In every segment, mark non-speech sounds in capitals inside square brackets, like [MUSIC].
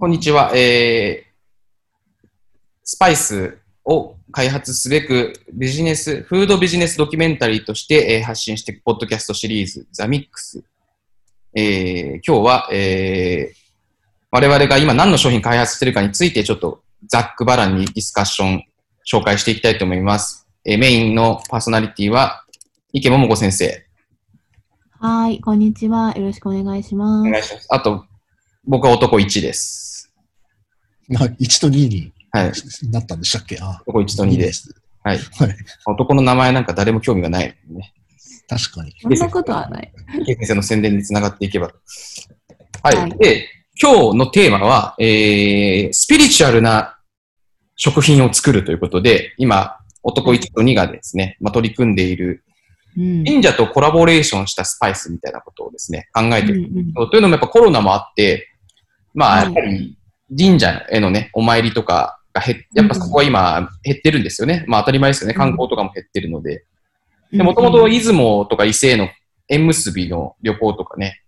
こんにちは。えー、スパイスを開発すべくビジネス、フードビジネスドキュメンタリーとして、えー、発信していくポッドキャストシリーズ、ザミックス。えー、今日は、えー、我々が今何の商品開発しているかについてちょっとざっくばらんにディスカッション紹介していきたいと思います。えー、メインのパーソナリティは池桃子先生。はい、こんにちは。よろしくお願いします。お願いします。あと、僕は男1です。な1と2になったんでしたっけ、はい、男1と2です。はい。はい、男の名前なんか誰も興味がないね。確かに。そんなことはない。池先生の宣伝につながっていけば。はい。はい、で、今日のテーマは、えー、スピリチュアルな食品を作るということで、今、男1と2がですね、まあ、取り組んでいる、神社とコラボレーションしたスパイスみたいなことをですね、考えている。うんうん、というのもやっぱコロナもあって、まあ、やっぱり神社へのね、お参りとかが減やっぱそこは今減ってるんですよね。まあ当たり前ですよね。観光とかも減ってるので。で、もともと出雲とか伊勢の縁結びの旅行とかね、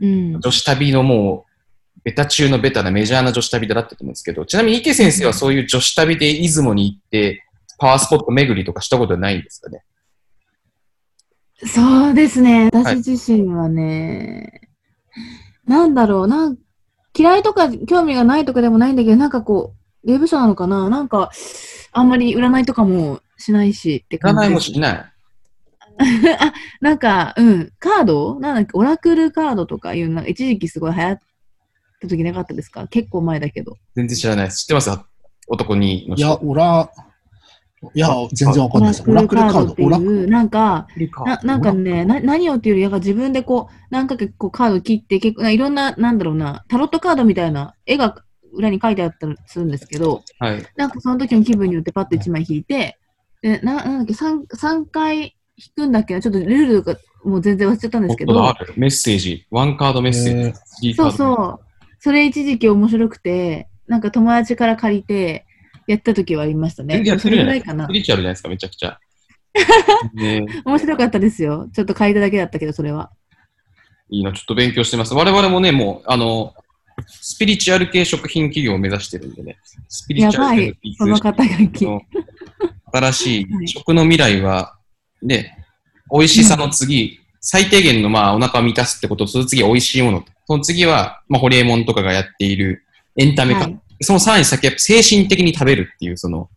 うん、女子旅のもう、ベタ中のベタなメジャーな女子旅だったと思うんですけど、ちなみに池先生はそういう女子旅で出雲に行って、パワースポット巡りとかしたことはないんですかね？そうですね。私自身はね、はい、なんだろう、なん嫌いとか興味がないとかでもないんだけど、なんかこう、ウェブ書なのかな。なんか、あんまり占いとかもしないしって感じ。占いもしない。[LAUGHS] あ、なんか、うん、カード？なんだっけ、オラクルカードとかいう、なんか一時期すごい流行った時なかったですか？結構前だけど。全然知らないです。知ってます？男にいや、オラ、いや、全然わかんないです。オラクルカードっていう、なんか、ななんかねな、何をっていうより、自分でこう、何回かこうカード切って、結構いろんな、なんだろうな、タロットカードみたいな絵が裏に書いてあったりするんですけど、はい、なんかその時の気分によってパッと1枚引いて、でななんだっけ3、3回引くんだっけちょっとルールがもう全然忘れちゃったんですけど。メッセージ、ワンカードメッセージ。そうそう。それ一時期面白くて、なんか友達から借りて、やった時はありましたね。やってるじゃないかな。スピリチュアルじゃないですか、めちゃくちゃ。[LAUGHS] ね、面白かったですよ。ちょっと書いただけだったけど、それは。いいな、ちょっと勉強してます。我々もね、もう、あの、スピリチュアル系食品企業を目指してるんでね。スピリチュアル系その肩書き。新しい [LAUGHS] 食の未来は、ね、美味しさの次、うん、最低限のまあお腹を満たすってことその次美味しいもの。その次は、まあ、ホリエモンとかがやっているエンタメ化。はいそのさらに先、精神的に食べるっていう、その、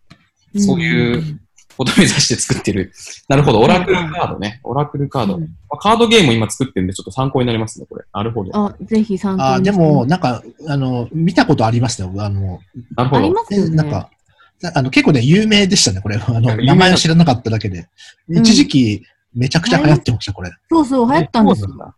そういうことを目指して作ってる。なるほど、オラクルカードね。オラクルカード。うん、カードゲームを今作ってるんで、ちょっと参考になりますね、これ。なるほど。あ、ぜひ参考にあ、でも、なんか、あの、見たことありますね、あの、なるほど。ありますよね。なんか、あの、結構ね、有名でしたね、これ。あの、名前を知らなかっただけで。一時期、めちゃくちゃ流行ってました、これ。そうそう、流行ったんですよ。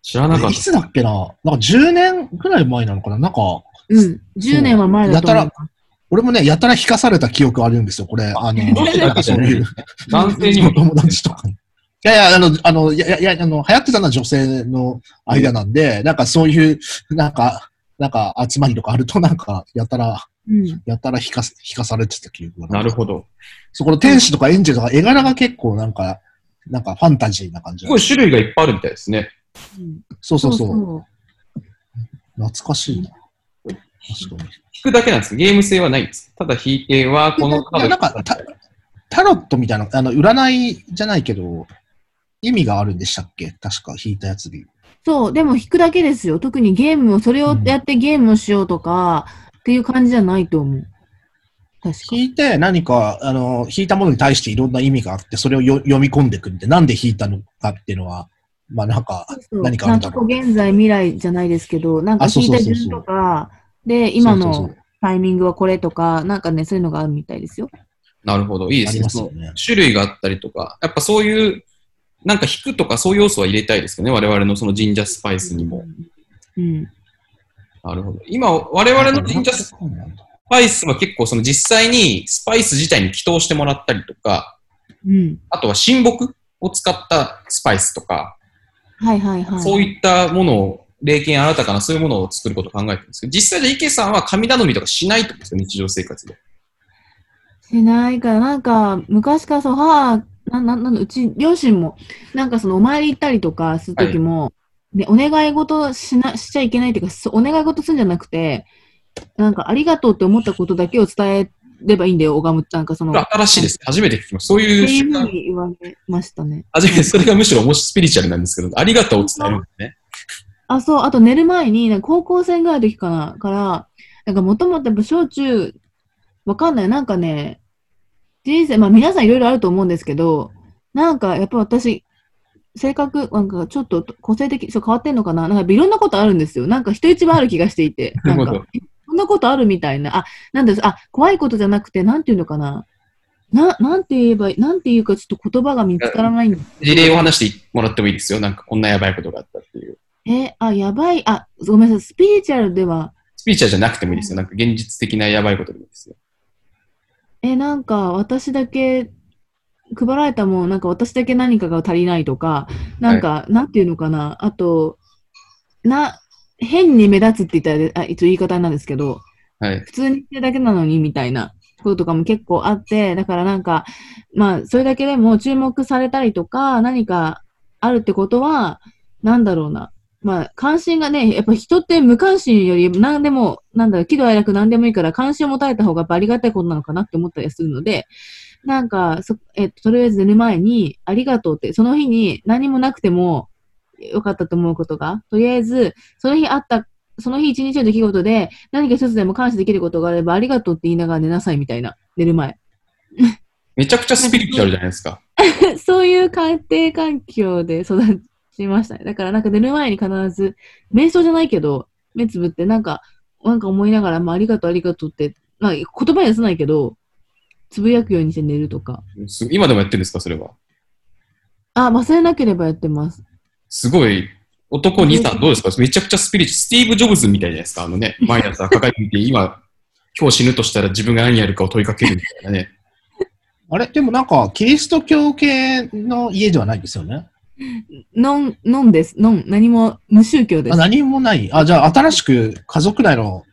知らなかった。いつだっけな？なんか10年くらい前なのかな？なんか、うん。10年は前だと思う。やたら、俺もね、やたら引かされた記憶あるんですよ、これ。あの、なんかそういう。男性にも [LAUGHS] 友達とかに。いやいや、あの、あの、いやいや、あの、流行ってたのは女性の間なんで、うん、なんかそういう、なんか、なんか集まりとかあると、なんか、やたら、うん、やたら引か引かされてた記憶がなるほど。そこの天使とかエンジェルとか絵柄が結構なんか、なんかファンタジーな感じ。すごい種類がいっぱいあるみたいですね。うん、そうそうそう。懐かしいな。確かに。引くだけなんですゲーム性はないんです。ただ引いては、このカード。なんかタ、タロットみたいな、あの、占いじゃないけど、意味があるんでしたっけ？確か引いたやつで。そう、でも引くだけですよ。特にゲームを、それをやってゲームをしようとか、うん、っていう感じじゃないと思う。確か引いて何か、あの、引いたものに対していろんな意味があって、それを読み込んでいくんで、なんで引いたのかっていうのは、まあなんか、何かあるんだろう。現在、未来じゃないですけど、なんか引いた順とか、で、今のタイミングはこれとか、なんかね、そういうのがあるみたいですよ。なるほど。いいですね。ね種類があったりとか、やっぱそういう、なんか引くとかそういう要素は入れたいですよね。我々のその神社スパイスにも。うん。なるほど。今、我々の神社スパイスは結構その実際にスパイス自体に祈祷してもらったりとか、うん、あとは神木を使ったスパイスとか、はいはいはい。そういったものを霊験新たかなそういうものを作ることを考えてるんですけど、実際で池さんは神頼みとかしないってことですか、日常生活で。しないから、なんか、昔からそう、母、な、な、なんうち、両親も、なんかその、お参り行ったりとかするときも、はい、で、お願い事しな、しちゃいけないっていうか、お願い事するんじゃなくて、なんか、ありがとうって思ったことだけを伝えればいいんだよ、拝む。なんかその。新しいです。初めて聞きます。そういう習慣。う言われましたね。初めて、それがむしろもしスピリチュアルなんですけど、ありがとうを伝えるんですね。あ、そう。あと寝る前に、高校生ぐらいの時かな、から、なんかもともとやっぱ小中、わかんない。なんかね、人生、まあ皆さんいろいろあると思うんですけど、なんかやっぱ私、性格、なんかちょっと個性的、そう変わってんのかな？なんかいろんなことあるんですよ。なんか人一番ある気がしていて。なんか、そんなことあるみたいな。あ、なんです、あ、怖いことじゃなくて、なんていうのかな？な、なんて言えば、なんていうかちょっと言葉が見つからないんです事例を話してもらってもいいですよ。なんかこんなやばいことがあったっていう。えあ、やばい、あ、ごめんなさい、スピリチュアルでは。スピリチュアルじゃなくてもいいですよ。なんか現実的なやばいことでもいいですよ。え、なんか私だけ配られたもん、なんか私だけ何かが足りないとか、なんか、はい、なんていうのかな、あと、な、変に目立つって言ったら、あ一応言い方なんですけど、はい、普通にしてるだけなのにみたいなこととかも結構あって、だからなんか、まあ、それだけでも注目されたりとか、何かあるってことは、なんだろうな。まあ、関心がね、やっぱ人って無関心より何でも、なんだろう、喜怒哀楽何でもいいから関心を持たれた方がありがたいことなのかなって思ったりするので、なんか、そ、えっと、とりあえず寝る前に、ありがとうって、その日に何もなくてもよかったと思うことが、とりあえず、その日あった、その日一日の出来事で、何か一つでも感謝できることがあれば、ありがとうって言いながら寝なさいみたいな、寝る前。めちゃくちゃスピリチュアルじゃないですか。[LAUGHS] そういう家庭環境で育ちましたね。だからなんか寝る前に必ず、瞑想じゃないけど、目つぶってなんか、なんか思いながら、まあ、ありがとう、ありがとうって、まあ、言葉に出さないけど、つぶやくようにして寝るとか。今でもやってるんですか、それは。あ、忘れなければやってます。すごい。男2、3、どうですか？めちゃくちゃスピリチュスティーブ・ジョブズみたいじゃないですか？あのね、毎朝抱えてみて、今、今日死ぬとしたら自分が何やるかを問いかけるみたいなね。あれ？でもなんか、キリスト教系の家ではないですよね？ノン、ノンです。ノン。何も、無宗教です。あ何もない。あ、じゃあ、新しく家族内の、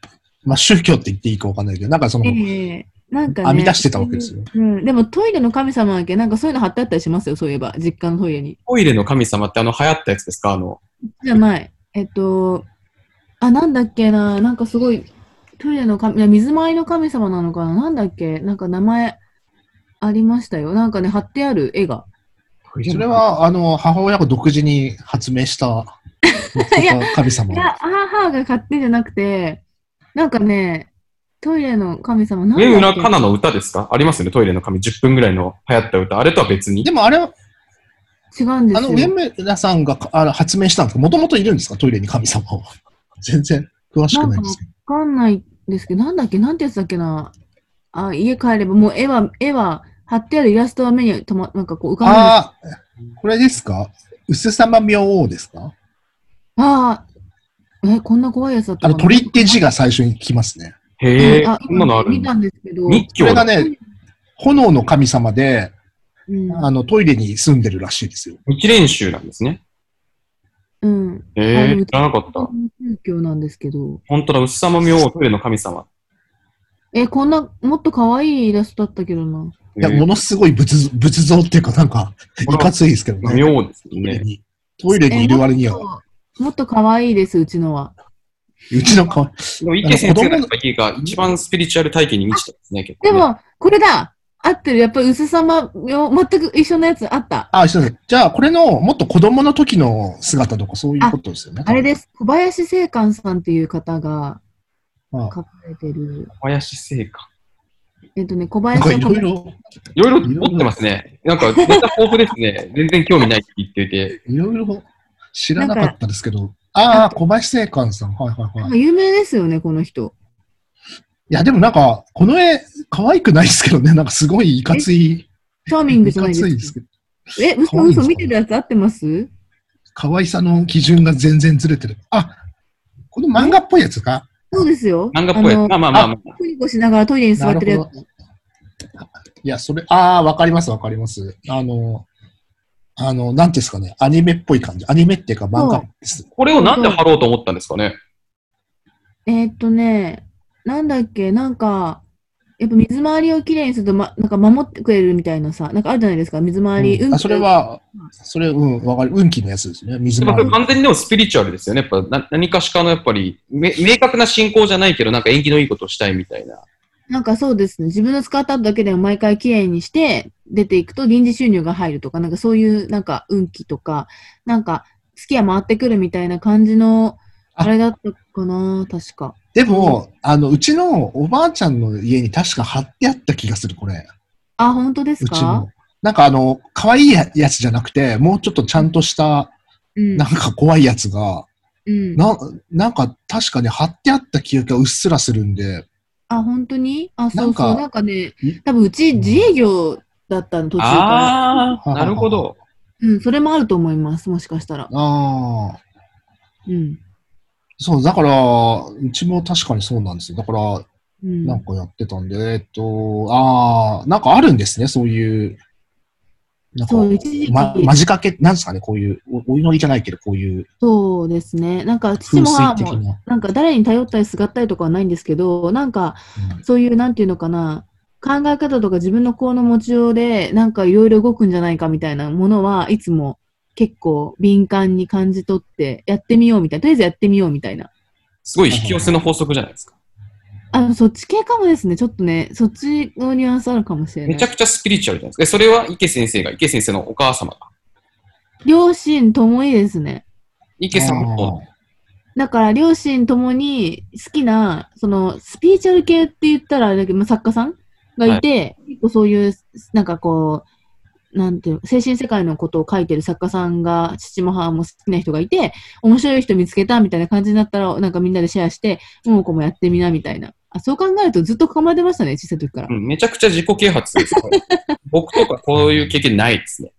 まあ、宗教って言っていいかわかんないけど、なんかその、えー、なんか、ね、編み出してたわけですよ。うん。でもトイレの神様だけ、なんかそういうの貼ってあったりしますよ、そういえば。実家のトイレに。トイレの神様ってあの流行ったやつですか？あの。じゃない。えっと、あ、なんだっけな。なんかすごい、トイレの神、水回りの神様なのかななんだっけなんか名前ありましたよ。なんかね、貼ってある絵が。それは、あの、母親が独自に発明した [LAUGHS] 神様。いや、母が勝手じゃなくて、なんかね、トイレの神様、何上村かなの歌ですか？ありますよね、トイレの神。10分ぐらいの流行った歌。あれとは別に。でもあれは、違うんですよ。あの、上村さんがあ発明したんですか？もともといるんですか？トイレに神様は。[LAUGHS] 全然詳しくないですけど。わかんないですけど、なんだっけ？なんてやつだっけな？あ、家帰れば、もう絵は、絵は、貼ってあるイラストは目にとま、なんかこう浮かんでああ、これですか？薄さま明王ですか？ああ、え、こんな怖いやつだったあの、鳥って字が最初に来ますね。へえ、あ、こんなのある見たんですけど。これがね、炎の神様で、うん、あの、トイレに住んでるらしいですよ。日練習なんですね。うん。えー、知らなかった。宗教なんですけど。本当だ、薄さも明王トイレの神様。え、こんな、もっと可愛いイラストだったけどな。いや、ものすごい仏仏像っていうか、なんか、いかついですけどね。妙ですね。トイレにいる割には。もっと可愛いです、うちのは。うちの子。でも、池先生の家が一番スピリチュアル体験に満ちてますね、結構、ね、でも、これだ合ってる。やっぱり薄さま、全く一緒のやつあった。あ、一緒です。じゃあ、これの、もっと子供の時の姿とかそういうことですよね。あれです。小林聖寛さんっていう方が書かれてる。小林聖寛。えっとね、小林さん。いろいろ。いろいろ持ってますね。なんか、ネタ豊富ですね。[LAUGHS] 全然興味ないって言ってて。いろいろ知らなかったですけど。ああ、小林聖寛さん。はいはいはい。有名ですよね、この人。いや、でもなんか、この絵、可愛くないですけどね。なんかすごいいかつい。チャーミングじゃないですか。え、嘘嘘見てるやつ合ってます？可愛さの基準が全然ずれてる。あ、この漫画っぽいやつかそうですよ。漫画っぽい。まあまあまあ、まあ。ニコしながらトイレに座ってるやつ。いや、それ、ああ、わかりますわかります。あの、あの、なんていうんですかね、アニメっぽい感じ。アニメっていうか漫画です。これをなんで貼ろうと思ったんですかね？えー、っとね、なんだっけ、なんか、やっぱ水回りをきれいにすると、ま、なんか守ってくれるみたいなさ、なんかあるじゃないですか、水回り。うん、あそれは、それ、うん、わかる。運気のやつですね。水回り。完全にでもスピリチュアルですよね。やっぱな何かしかのやっぱり、明確な信仰じゃないけど、なんか縁起のいいことをしたいみたいな。なんかそうですね。自分の使った後だけでも毎回きれいにして出ていくと臨時収入が入るとか、なんかそういうなんか運気とか、なんか月は回ってくるみたいな感じの、あれだったかな、確か。でも、あの、うちのおばあちゃんの家に確か貼ってあった気がする、これ。あ、本当ですか？なんかあの、可愛いやつじゃなくて、もうちょっとちゃんとした、うん、なんか怖いやつが、うん、な、なんか確かに貼ってあった記憶がうっすらするんで。あ、本当に？あ、そうそう。なんかね、多分うち自営業だったの、途中から。ああ、なるほど。うん、それもあると思います、もしかしたら。ああ。うん。そう、だから、うちも確かにそうなんですよ。だから、うん、なんかやってたんで、えっと、ああ、なんかあるんですね、そういう。なんか、ま、間近け、なんですかね、こういうお、お祈りじゃないけど、こういう。そうですね。なんか、父も母も、なんか誰に頼ったりすがったりとかはないんですけど、なんか、うん、そういう、なんていうのかな、考え方とか自分の心の持ちようで、なんかいろいろ動くんじゃないかみたいなものはいつも結構敏感に感じ取ってやってみようみたいな。とりあえずやってみようみたいな。すごい引き寄せの法則じゃないですか。あの、そっち系かもですね。ちょっとね、そっちのニュアンスあるかもしれない。めちゃくちゃスピリチュアルじゃないですか。それは池先生が、池先生のお母様が。両親ともにですね。池さんも。だから、両親ともに好きな、その、スピリチュアル系って言ったら作家さんがいて、はい、結構そういう、なんかこう、なんていう精神世界のことを書いてる作家さんが、父も母も好きな人がいて、面白い人見つけたみたいな感じになったら、なんかみんなでシェアして、ももこもやってみなみたいな。あそう考えるとずっと構えてましたね、小さい時から。うん、めちゃくちゃ自己啓発です。[LAUGHS] 僕とかこういう経験ないですね。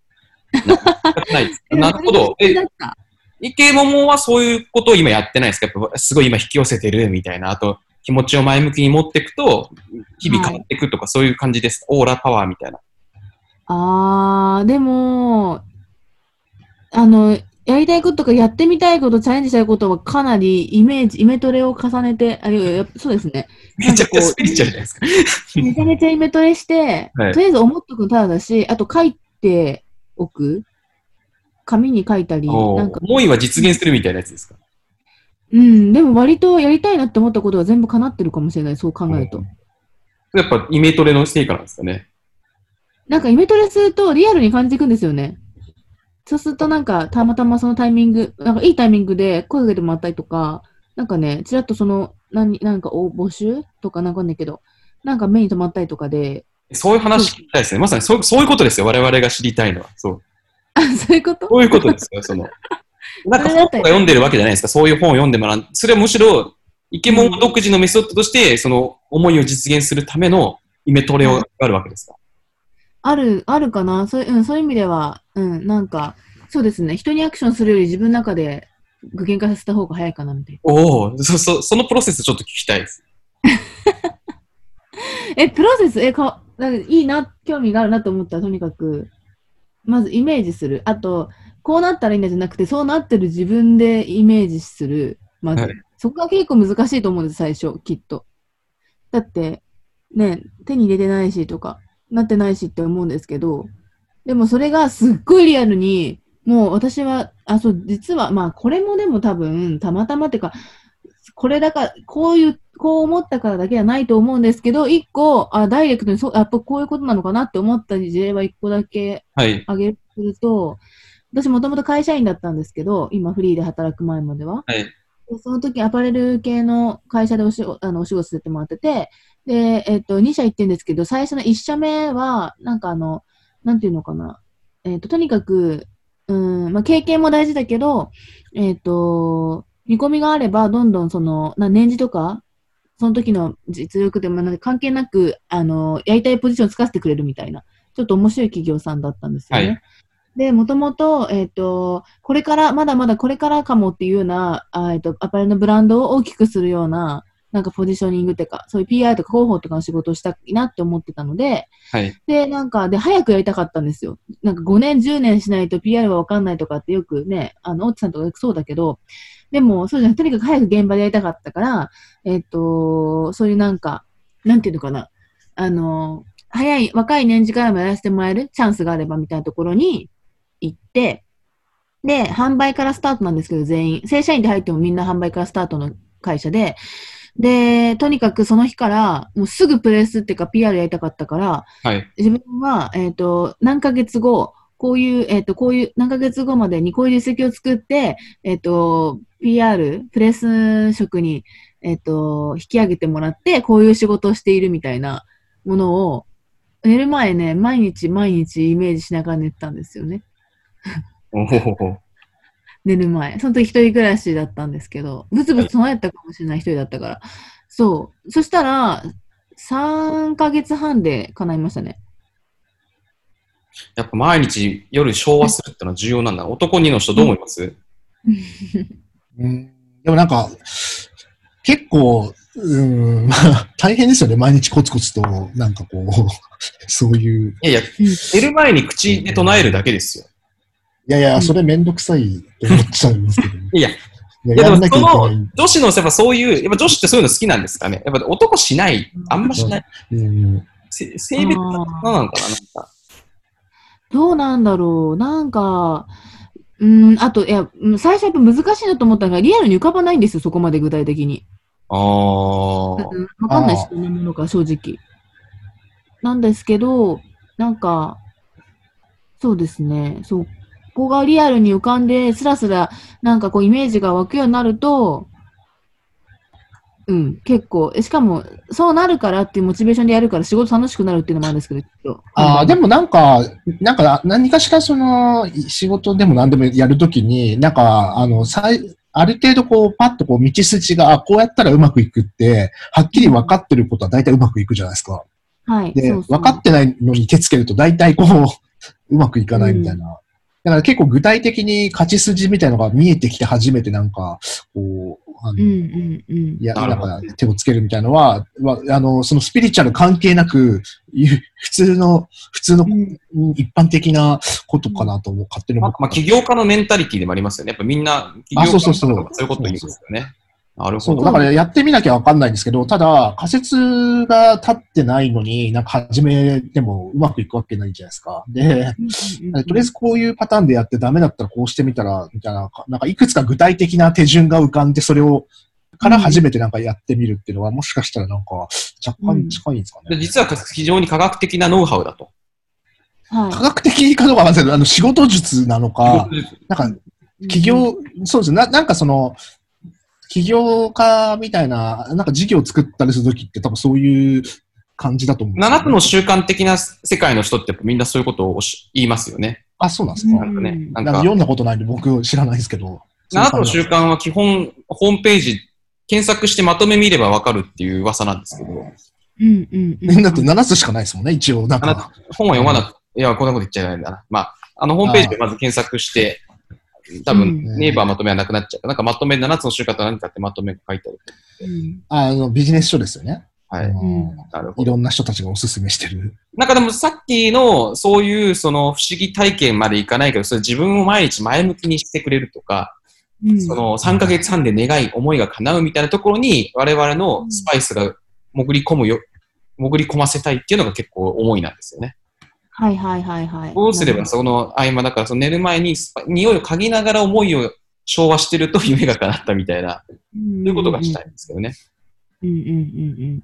ないです。なるほど。え、池桃はそういうことを今やってないですか？すごい今引き寄せてるみたいな。あと、気持ちを前向きに持っていくと、日々変わっていくとか、そういう感じです。オーラパワーみたいな。あー、でも、あの、やりたいこととかやってみたいこと、チャレンジしたいことはかなりイメージ、イメトレを重ねて、あやそうですね。[LAUGHS] めちゃくちゃスピリチュアルじゃないですか。めちゃめちゃイメトレして、[LAUGHS] はい、とりあえず思っとくのただだし、あと書いておく。紙に書いたり、なんか。思いは実現するみたいなやつですか？うん、でも割とやりたいなって思ったことは全部叶ってるかもしれない、そう考えると。やっぱイメトレの成果なんですかね。なんかイメトレするとリアルに感じていくんですよね。そうするとなんかたまたまそのタイミング、なんかいいタイミングで声かけてもらったりとか、なんかね、ちらっとその、何、なんか募集とかなんかんないけど、なんか目に留まったりとかで。そういう話聞きたいですね。まさにそうそういうことですよ。我々が知りたいのは。そう。あ、そういうこと？そういうことですよ。その。[LAUGHS] なんか本とか読んでるわけじゃないですか。そういう本を読んでもらう。それはむしろ、イケモン独自のメソッドとして、その思いを実現するためのイメトレをあるわけですか？ある、あるかな？そう,、うん、そういう意味では、うん、なんか、そうですね。人にアクションするより自分の中で具現化させた方が早いかな、みたいな。おお、そ、そ、そのプロセスちょっと聞きたいです。[LAUGHS] え、プロセス、え、か、なんかいいな、興味があるなと思ったら、とにかく、まずイメージする。あと、こうなったらいいんだじゃなくて、そうなってる自分でイメージする。まず、はい、そこが結構難しいと思うんです、最初、きっと。だって、ね、手に入れてないしとか、なってないしって思うんですけど、でもそれがすっごいリアルに、もう私は、あ、そう、実は、まあこれもでも多分、たまたまっていうか、これだから、こういう、こう思ったからだけじゃないと思うんですけど、一個、あ、ダイレクトにそう、やっぱこういうことなのかなって思った事例は一個だけあげると、はい、私もともと会社員だったんですけど、今フリーで働く前までは。はい、その時アパレル系の会社でおしあのお仕事させてもらってて、で、えっ、と、2社行ってるんですけど、最初の1社目は、なんかあの、なんていうのかな。えっ、と、とにかく、うん、まあ、経験も大事だけど、えっ、と、見込みがあれば、どんどんその、な年次とか、その時の実力でもなん関係なく、あの、やりたいポジションを使わせてくれるみたいな、ちょっと面白い企業さんだったんですよね。はいで、もともと、えっ、ー、と、これから、まだまだこれからかもっていうような、あえっ、ー、と、アパレルのブランドを大きくするような、なんかポジショニングっていうか、そういう PR とか広報とかの仕事をしたいなって思ってたので、はい。で、なんか、で、早くやりたかったんですよ。なんか5年、10年しないと PR はわかんないとかってよくね、あの、大津さんとかよくそうだけど、でも、そうじゃなくとにかく早く現場でやりたかったから、えっ、ー、と、そういうなんか、なんていうのかな、あの、早い、若い年次からもやらせてもらえるチャンスがあればみたいなところに行って、で、販売からスタートなんですけど、全員。正社員で入ってもみんな販売からスタートの会社で、で、とにかくその日から、もうすぐプレスっていうか PR やりたかったから、はい、自分は、えっ、ー、と、何ヶ月後、こういう、えっ、ー、と、こういう、何ヶ月後までにこういう実績を作って、えっ、ー、と、PR、プレス職に、えっ、と、引き上げてもらって、こういう仕事をしているみたいなものを、寝る前ね、毎日毎日イメージしながら寝てたんですよね。寝る前。その時一人暮らしだったんですけど、ブツブツ備えたかもしれない一人だったから。そう。そしたら、3ヶ月半で叶いましたね。やっぱ毎日夜昭和するってのは重要なんだ。男にの人どう思います？うん、でもなんか、結構、うん、大変ですよね。毎日コツコツと、なんかこう、そういう。いやいや、寝る前に口で唱えるだけですよ。いやいや、それめんどくさいと思っちゃいますけど、ね。いや、いやでもその女子のやっぱそういう、やっぱ女子ってそういうの好きなんですかねやっぱ男しない、あんましない。うん、性別なのかななんか。どうなんだろうなんか、うん、あと、いや、最初やっぱ難しいなと思ったのが、リアルに浮かばないんですよ、そこまで具体的に。ああ。わかんないし、どんなものか、正直。なんですけど、なんか、そうですね、そう、ここがリアルに浮かんで、スラスラ、なんかこう、イメージが湧くようになると、うん、結構。しかも、そうなるからっていうモチベーションでやるから仕事楽しくなるっていうのもあるんですけど、ああ、でもなんか、なんか何かしらその仕事でも何でもやるときに、なんか、あの、最、ある程度こう、パッとこう、道筋が、あ、こうやったらうまくいくって、はっきり分かってることは大体うまくいくじゃないですか。はい。で、そうそう分かってないのに手つけると大体こう、うまくいかないみたいな。うん、だから結構具体的に勝ち筋みたいなのが見えてきて初めてなんか、こう、あの、うんうんうん、いや、なんか手をつけるみたいなのは、まあ、あの、そのスピリチュアル関係なく、[LAUGHS] 普通の、普通の、一般的なことかなと思う、勝手に思って。まあ、起業家のメンタリティでもありますよね。やっぱみんな、起業家そうそうそう。そういうこと言うんですよね。なるほど。だからやってみなきゃわかんないんですけど、ただ仮説が立ってないのに、なんか始めてもうまくいくわけないじゃないですか。で、とりあえずこういうパターンでやってダメだったらこうしてみたら、みたいな、なんかいくつか具体的な手順が浮かんで、それを、から初めてなんかやってみるっていうのは、もしかしたらなんか若干近いんですかね。実は非常に科学的なノウハウだと。はい、科学的かどうかわかんないけど、あの仕事術なのか、なんか企業、そうですねな、なんかその、起業家みたいな、なんか事業を作ったりするときって多分そういう感じだと思う、ね。7つの習慣的な世界の人ってみんなそういうことを言いますよね。あ、そうなんですかなんかね。なんか読んだことないんで僕知らないですけど。7つの習慣は基本ホームページ検索してまとめ見ればわかるっていう噂なんですけど。うんうんうん。だって7つしかないですもんね、一応。なんか。本は読まなく、いや、こんなこと言っちゃいないんだな。まあ、あの、ホームページでまず検索して、多分、ネイバーまとめはなくなっちゃう。なんかまとめ、7つの習慣と何かってまとめが書いてある。あの、ビジネス書ですよね。はい。なるほど。いろんな人たちがおすすめしてる。なんかでもさっきのそういうその不思議体験までいかないけど、それ自分を毎日前向きにしてくれるとか、うん、その3ヶ月半で願い、思いが叶うみたいなところに我々のスパイスが潜り込むよ、潜り込ませたいっていうのが結構思いなんですよね。はいはいはいはい。どうすればその合間だからその寝る前に匂いを嗅ぎながら思いを昭和してると夢が叶ったみたいな、そういうことがしたいんですけどね。うんうんうんうん。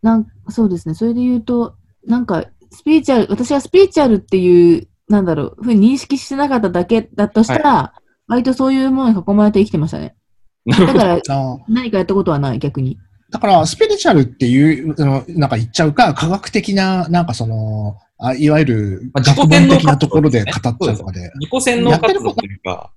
なんそうですね。それで言うと、なんか、スピーチュアル、私はスピーチュアルっていう、なんだろう、ふうに認識してなかっただけだとしたら、はい、割とそういうものに囲まれて生きてましたね。だから、何かやったことはない、逆に。だから、スピリチュアルっていう、なんか言っちゃうか、科学的な、なんかその、あいわゆる、学問的なところで語っちゃうとかで。自己洗脳活動というか。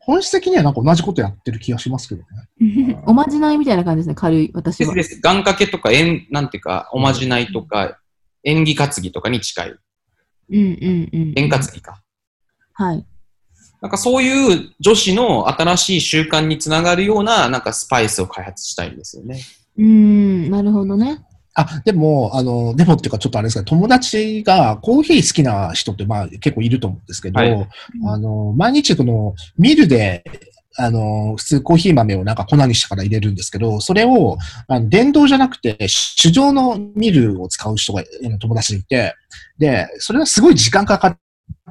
本質的にはなんか同じことやってる気がしますけどね。[LAUGHS] おまじないみたいな感じですね、軽い、私は。ですです。願掛けとか、ん、なんていうか、おまじないとか、縁起担ぎとかに近い。うんうんうん。縁担ぎか。はい。なんかそういう女子の新しい習慣につながるような、なんかスパイスを開発したいんですよね。うん、なるほどね。あ、でも、あの、でもっていうかちょっとあれですけど、友達がコーヒー好きな人ってまあ結構いると思うんですけど、はい、あの、毎日このミルで、あの、普通コーヒー豆をなんか粉にしてから入れるんですけど、それを、あの電動じゃなくて、手動のミルを使う人が、友達にいて、で、それはすごい時間かかっ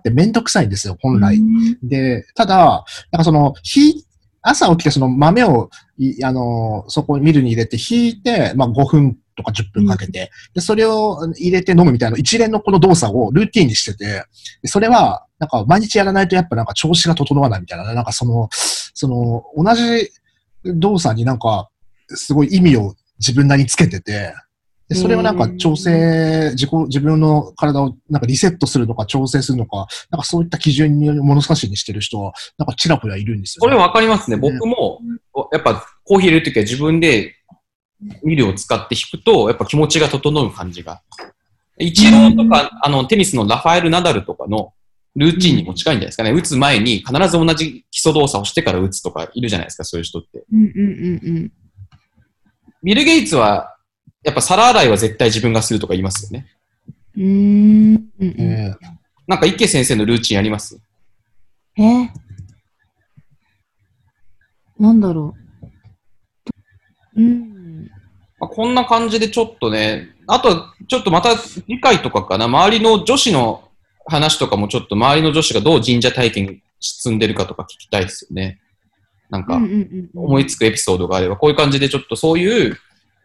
てめんどくさいんですよ、本来。で、ただ、なんかその、ひ、朝起きてその豆を、あの、そこにミルに入れて引いて、まあ5分とか10分かけて、で、それを入れて飲むみたいな一連のこの動作をルーティンにしてて、それは、なんか毎日やらないとやっぱなんか調子が整わないみたいな、なんかその、その、同じ動作になんか、すごい意味を自分なりにつけてて、で、それをなんか調整、自己、自分の体をなんかリセットするのか調整するのか、なんかそういった基準に物差しにしてる人は、なんかちらほらいるんですよ、ね。これわかりますね。僕も、やっぱコーヒー入れるときは自分でミルを使って弾くと、やっぱ気持ちが整う感じが。イチローとか、あの、テニスのラファエル・ナダルとかのルーチンにも近いんじゃないですかね。打つ前に必ず同じ基礎動作をしてから打つとかいるじゃないですか、そういう人って。うんうんうんうん。ビル・ゲイツは、やっぱ皿洗いは絶対自分がするとか言いますよね。うん。うんなんか池先生のルーチンあります？え？ー、なんだろう。うん。まあ、こんな感じでちょっとね、あと、ちょっとまた理解とかかな、周りの女子の話とかもちょっと周りの女子がどう神社体験進んでるかとか聞きたいですよね。なんか、思いつくエピソードがあれば、こういう感じでちょっとそういう、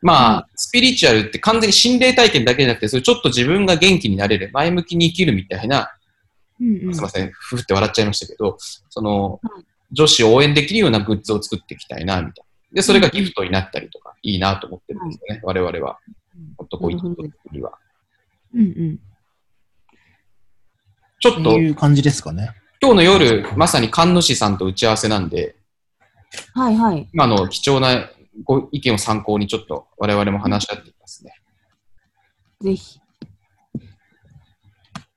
まあ、スピリチュアルって完全に心霊体験だけじゃなくて、それちょっと自分が元気になれる、前向きに生きるみたいな、うんうん、すみません、ふふって笑っちゃいましたけど、その、女子を応援できるようなグッズを作っていきたいな、みたいな。で、それがギフトになったりとか、いいなと思ってるんですよね、我々は。男一人には。うんうん。ちょっと、いう感じですかね？今日の夜、まさに神主さんと打ち合わせなんで、はいはい。今の貴重なご意見を参考にちょっと我々も話し合っていますね。ぜひ。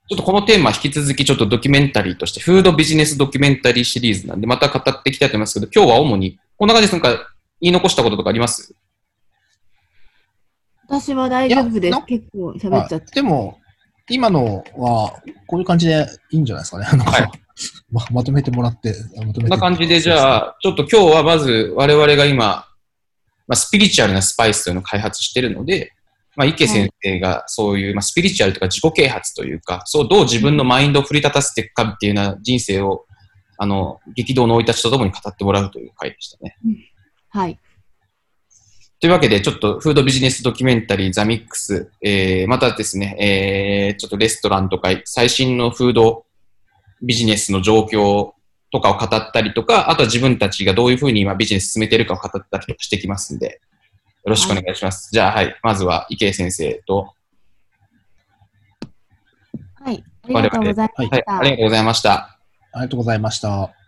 ちょっとこのテーマ引き続きちょっとドキュメンタリーとして、フードビジネスドキュメンタリーシリーズなんで、また語っていきたいと思いますけど、今日は主に、こんな感じです。なんか言い残したこととかあります？私は大丈夫です。結構喋っちゃって。でも、今のは、こういう感じでいいんじゃないですかね。はい、[LAUGHS] ままとめてもらって。まとめてこんな感じで、じゃあ、ちょっと今日はまず我々が今、まあ、スピリチュアルなスパイスというのを開発しているので、まあ、池先生がそういう、まあ、スピリチュアルとか自己啓発というか、そうどう自分のマインドを振り立たせていくかっていうような人生を、あの、激動の生い立ちとともに語ってもらうという回でしたね。はい。というわけで、ちょっとフードビジネスドキュメンタリーザミックス、えー、またですね、えー、ちょっとレストランとか最新のフードビジネスの状況とかを語ったりとか、あとは自分たちがどういうふうに今ビジネス進めているかを語ったりとかしてきますんで、よろしくお願いします。はい、じゃあ、はい、まずは池江先生と、はい、ありがとうございました。はい、ありがとうございました。ありがとうございました。